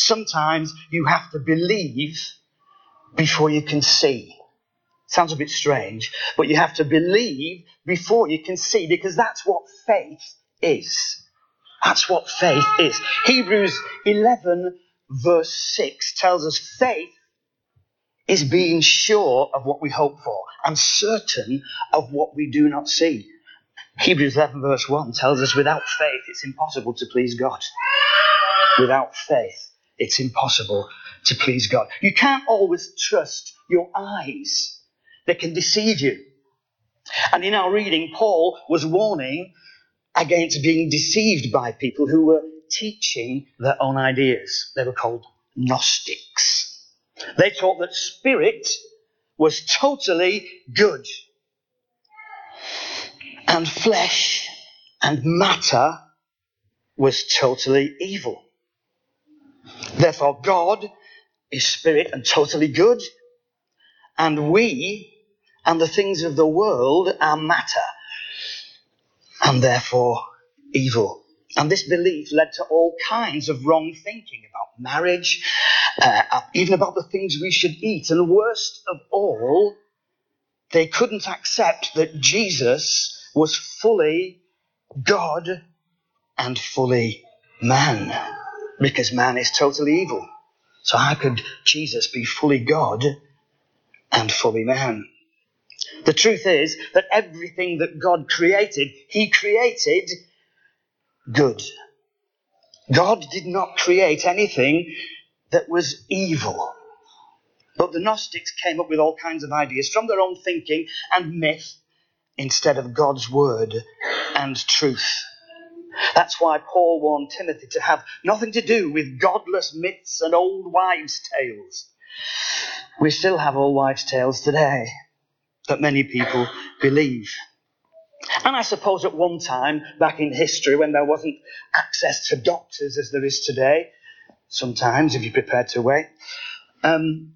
sometimes you have to believe before you can see. Sounds a bit strange, but you have to believe before you can see because that's what faith is. That's what faith is. Hebrews 11 verse 6 tells us faith is being sure of what we hope for and certain of what we do not see. Hebrews 11 verse 1 tells us without faith it's impossible to please God. Without faith it's impossible to please God. You can't always trust your eyes. They can deceive you. And in our reading, Paul was warning against being deceived by people who were teaching their own ideas. They were called Gnostics. They taught that spirit was totally good and flesh and matter was totally evil. Therefore, God is spirit and totally good, and we and the things of the world are matter and therefore evil. And this belief led to all kinds of wrong thinking about marriage, uh, uh, even about the things we should eat. And worst of all, they couldn't accept that Jesus was fully God and fully man, because man is totally evil. So how could Jesus be fully God and fully man? The truth is that everything that God created, He created good. God did not create anything that was evil. But the Gnostics came up with all kinds of ideas from their own thinking and myth instead of God's word and truth. That's why Paul warned Timothy to have nothing to do with godless myths and old wives' tales. We still have old wives' tales today that many people believe. And I suppose at one time back in history when there wasn't access to doctors as there is today, sometimes if you're prepared to wait, um,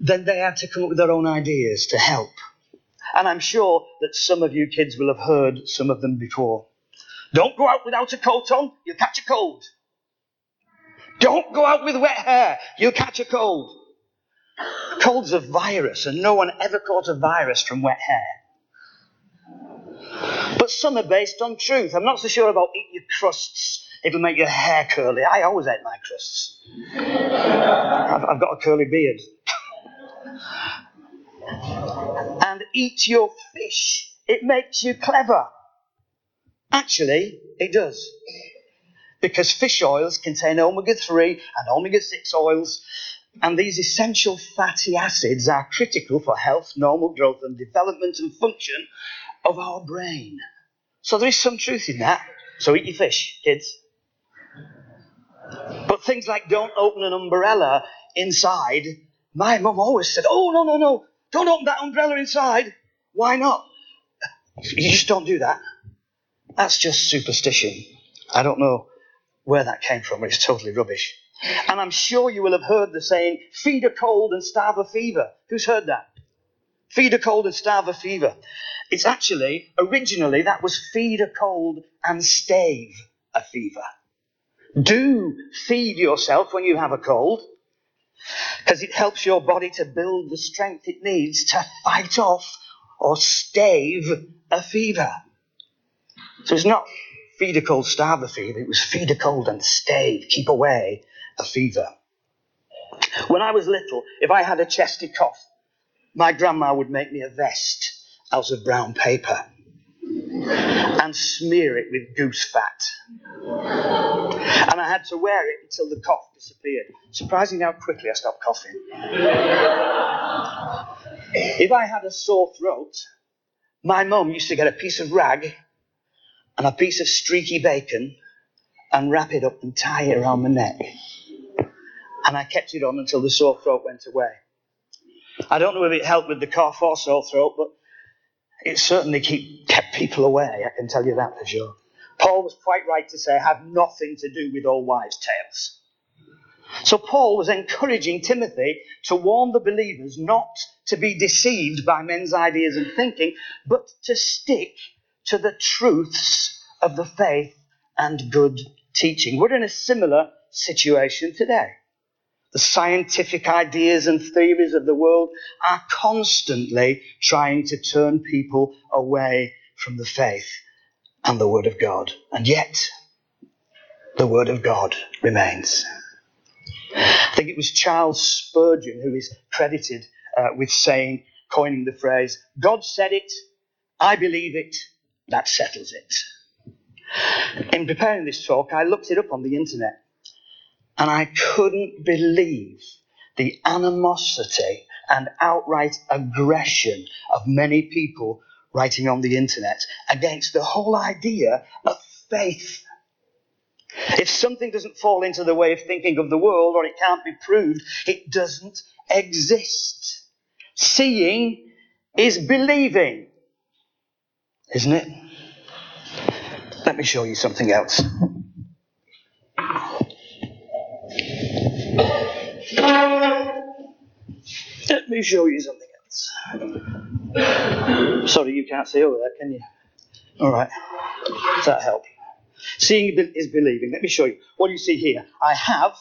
then they had to come up with their own ideas to help. And I'm sure that some of you kids will have heard some of them before. Don't go out without a coat on, you'll catch a cold. Don't go out with wet hair, you'll catch a cold. Cold's a virus, and no one ever caught a virus from wet hair. But some are based on truth. I'm not so sure about eat your crusts. It'll make your hair curly. I always ate my crusts. I've, I've got a curly beard. and eat your fish. It makes you clever. Actually, it does. Because fish oils contain omega 3 and omega 6 oils, and these essential fatty acids are critical for health, normal growth, and development and function of our brain. So there is some truth in that. So eat your fish, kids. But things like don't open an umbrella inside. My mum always said, oh, no, no, no. Don't open that umbrella inside. Why not? You just don't do that. That's just superstition. I don't know where that came from, but it's totally rubbish. And I'm sure you will have heard the saying, feed a cold and starve a fever. Who's heard that? Feed a cold and starve a fever. It's actually, originally, that was feed a cold and stave a fever. Do feed yourself when you have a cold, because it helps your body to build the strength it needs to fight off or stave a fever. So it's not feed a cold, starve a fever. It was feed a cold and stay, keep away a fever. When I was little, if I had a chesty cough, my grandma would make me a vest out of brown paper and smear it with goose fat. And I had to wear it until the cough disappeared. Surprising how quickly I stopped coughing. if I had a sore throat, my mum used to get a piece of rag and a piece of streaky bacon and wrap it up and tie it around my neck. And I kept it on until the sore throat went away. I don't know if it helped with the cough or sore throat, but it certainly keep, kept people away, I can tell you that for sure. Paul was quite right to say, have nothing to do with all wives' tales. So Paul was encouraging Timothy to warn the believers not to be deceived by men's ideas and thinking, but to stick to the truths of the faith and good teaching. We're in a similar situation today. The scientific ideas and theories of the world are constantly trying to turn people away from the faith and the Word of God. And yet, the Word of God remains. I think it was Charles Spurgeon who is credited uh, with saying, coining the phrase, God said it, I believe it, that settles it. In preparing this talk, I looked it up on the internet and I couldn't believe the animosity and outright aggression of many people writing on the internet against the whole idea of faith. If something doesn't fall into the way of thinking of the world or it can't be proved, it doesn't exist. Seeing is believing, isn't it? Let me show you something else. Let me show you something else. Sorry, you can't see over there, can you? All right. Does that help? Seeing is believing. Let me show you. What do you see here? I have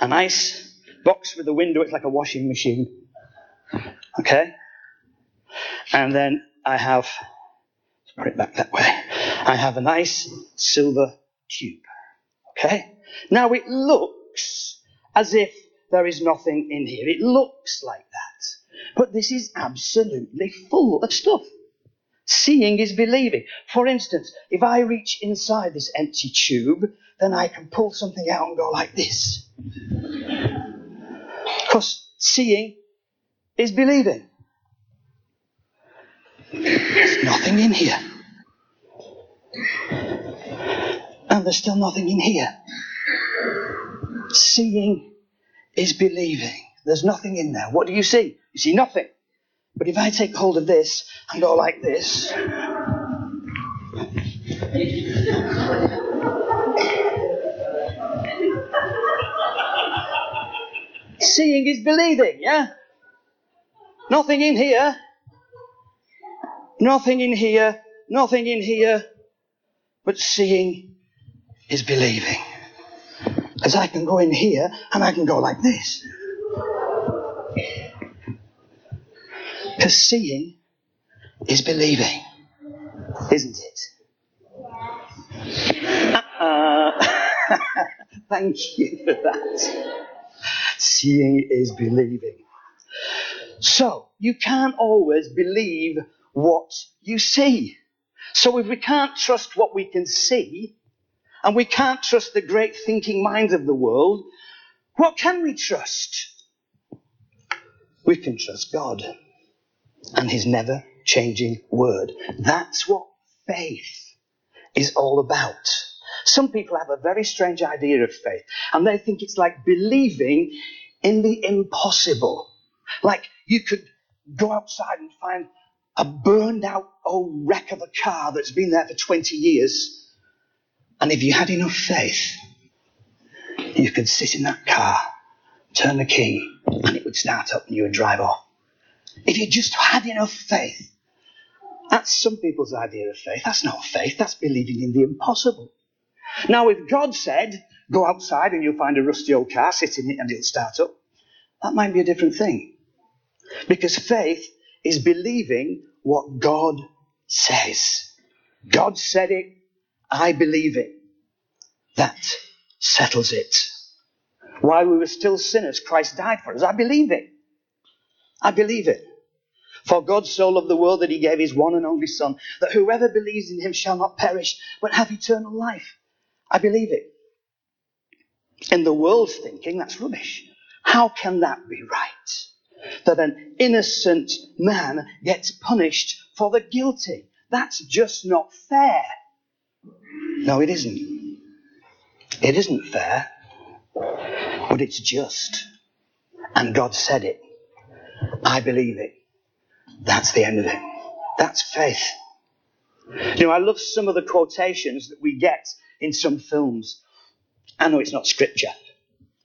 a nice box with a window. It's like a washing machine. Okay? And then I have, put it back that way. I have a nice silver tube. Okay? Now it looks as if there is nothing in here. It looks like that. But this is absolutely full of stuff. Seeing is believing. For instance, if I reach inside this empty tube, then I can pull something out and go like this. Because seeing is believing. There's nothing in here. And there's still nothing in here. Seeing is believing. There's nothing in there. What do you see? You see nothing. But if I take hold of this and go like this, seeing is believing, yeah? Nothing in here. Nothing in here. Nothing in here. But seeing is believing. As I can go in here and I can go like this. Because seeing is believing, isn't it? Uh-uh. Thank you for that. Seeing is believing. So, you can't always believe what you see. So if we can't trust what we can see, and we can't trust the great thinking minds of the world, what can we trust? We can trust God and his never changing word. That's what faith is all about. Some people have a very strange idea of faith and they think it's like believing in the impossible. Like you could go outside and find a burned out old wreck of a car that's been there for 20 years. And if you had enough faith, you could sit in that car, turn the key, and it would start up and you would drive off. If you just had enough faith. That's some people's idea of faith. That's not faith. That's believing in the impossible. Now, if God said, go outside and you'll find a rusty old car, sit in it and it'll start up, that might be a different thing. Because faith is believing what God says. God said it. I believe it. That settles it. While we were still sinners, Christ died for us. I believe it. I believe it. For God so loved the world that he gave his one and only Son, that whoever believes in him shall not perish, but have eternal life. I believe it. In the world's thinking, that's rubbish. How can that be right? That an innocent man gets punished for the guilty. That's just not fair. No, it isn't. It isn't fair, but it's just. And God said it. I believe it. That's the end of it. That's faith. You know, I love some of the quotations that we get in some films. I know it's not scripture,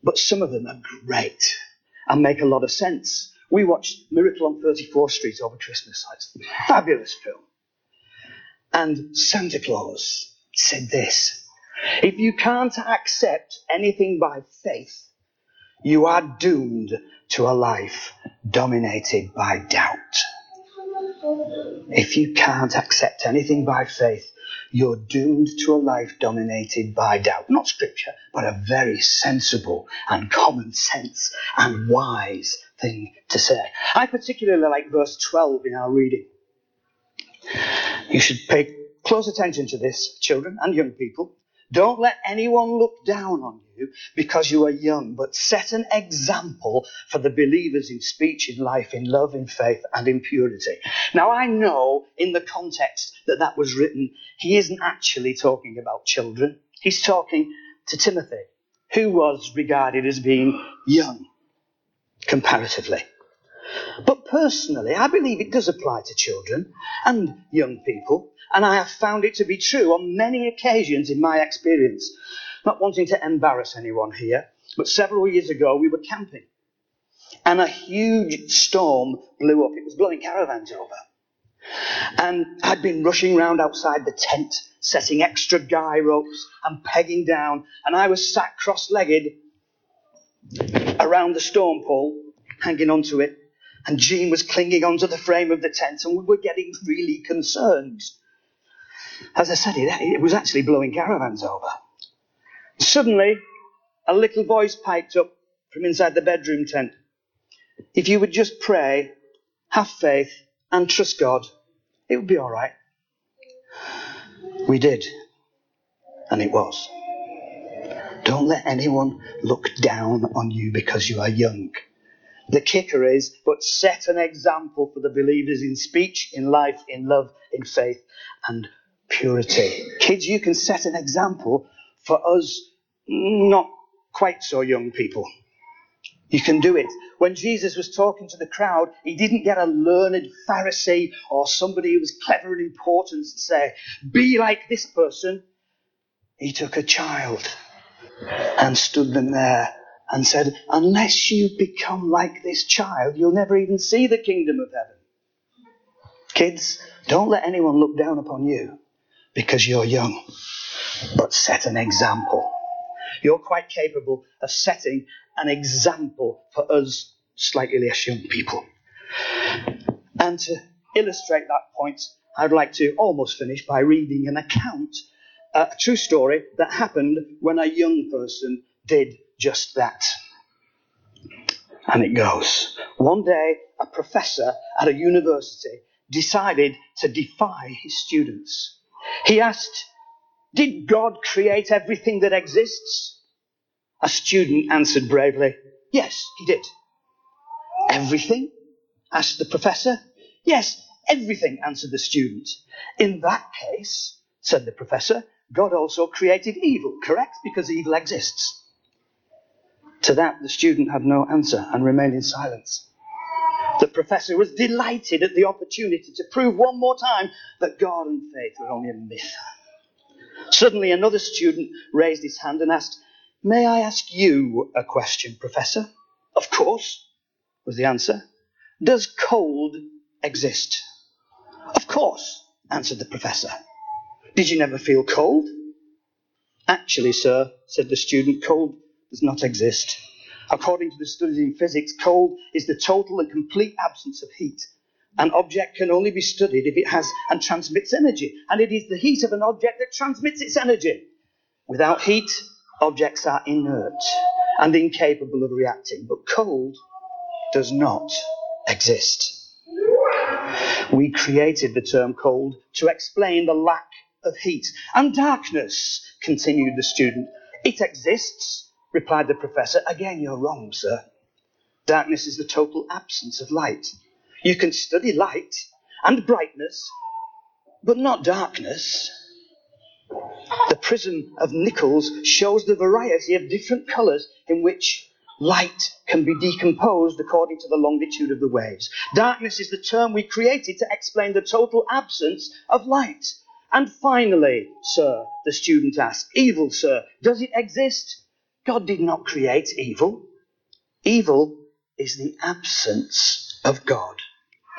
but some of them are great and make a lot of sense. We watched Miracle on 34th Street over Christmas. It's a fabulous film. And Santa Claus said this, If you can't accept anything by faith, you are doomed to a life dominated by doubt. If you can't accept anything by faith, you're doomed to a life dominated by doubt. Not scripture, but a very sensible and common sense and wise thing to say. I particularly like verse 12 in our reading. You should pay close attention to this, children and young people. Don't let anyone look down on you because you are young, but set an example for the believers in speech, in life, in love, in faith, and in purity. Now, I know in the context that that was written, he isn't actually talking about children. He's talking to Timothy, who was regarded as being young comparatively. But personally, I believe it does apply to children and young people, and I have found it to be true on many occasions in my experience. Not wanting to embarrass anyone here, but several years ago we were camping, and a huge storm blew up. It was blowing caravans over. And I'd been rushing round outside the tent, setting extra guy ropes and pegging down, and I was sat cross-legged around the storm pole, hanging onto it, and Jean was clinging onto the frame of the tent, and we were getting really concerned. As I said, it, it was actually blowing caravans over. Suddenly, a little voice piped up from inside the bedroom tent. If you would just pray, have faith, and trust God, it would be all right. We did, and it was. Don't let anyone look down on you because you are young. The kicker is, but set an example for the believers in speech, in life, in love, in faith, and purity. Kids, you can set an example for us not quite so young people. You can do it. When Jesus was talking to the crowd, he didn't get a learned Pharisee or somebody who was clever and important to say, be like this person. He took a child and stood them there and said, Unless you become like this child, you'll never even see the kingdom of heaven. Kids, don't let anyone look down upon you because you're young, but set an example. You're quite capable of setting an example for us slightly less young people. And to illustrate that point, I'd like to almost finish by reading an account, a true story that happened when a young person did just that. And it goes. One day, a professor at a university decided to defy his students. He asked, Did God create everything that exists? A student answered bravely, Yes, he did. Everything? asked the professor. Yes, everything, answered the student. In that case, said the professor, God also created evil, correct? Because evil exists. To that, the student had no answer and remained in silence. The professor was delighted at the opportunity to prove one more time that God and faith were only a myth. Suddenly, another student raised his hand and asked, May I ask you a question, Professor? Of course, was the answer. Does cold exist? Of course, answered the professor. Did you never feel cold? Actually, sir, said the student, cold does not exist. According to the studies in physics, cold is the total and complete absence of heat. An object can only be studied if it has and transmits energy, and it is the heat of an object that transmits its energy. Without heat, objects are inert and incapable of reacting, but cold does not exist. We created the term cold to explain the lack of heat. And darkness, continued the student, it exists replied the professor. Again, you're wrong, sir. Darkness is the total absence of light. You can study light and brightness, but not darkness. The prism of Nichols shows the variety of different colours in which light can be decomposed according to the longitude of the waves. Darkness is the term we created to explain the total absence of light. And finally, sir, the student asked, evil, sir, does it exist? God did not create evil. Evil is the absence of God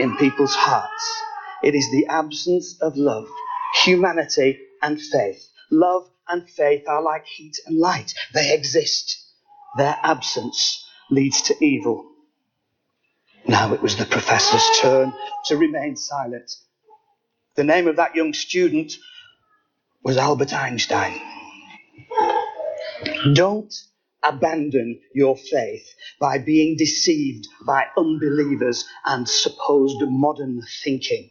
in people's hearts. It is the absence of love, humanity, and faith. love and faith are like heat and light. They exist. Their absence leads to evil. Now it was the professor's turn to remain silent. The name of that young student was Albert Einstein. Don't abandon your faith by being deceived by unbelievers and supposed modern thinking.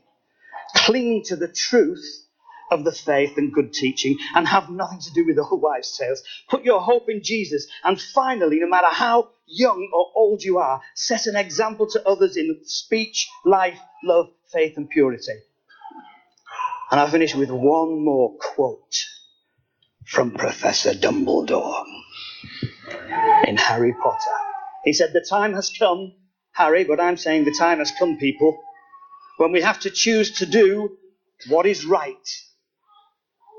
Cling to the truth of the faith and good teaching and have nothing to do with all wives' tales. Put your hope in Jesus. And finally, no matter how young or old you are, set an example to others in speech, life, love, faith, and purity. And I finish with one more quote from Professor Dumbledore in Harry Potter. He said, The time has come, Harry, but I'm saying the time has come, people, when we have to choose to do what is right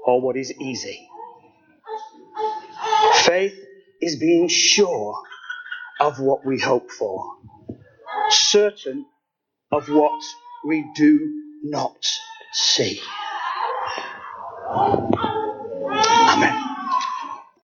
or what is easy. Faith is being sure of what we hope for, certain of what we do not see.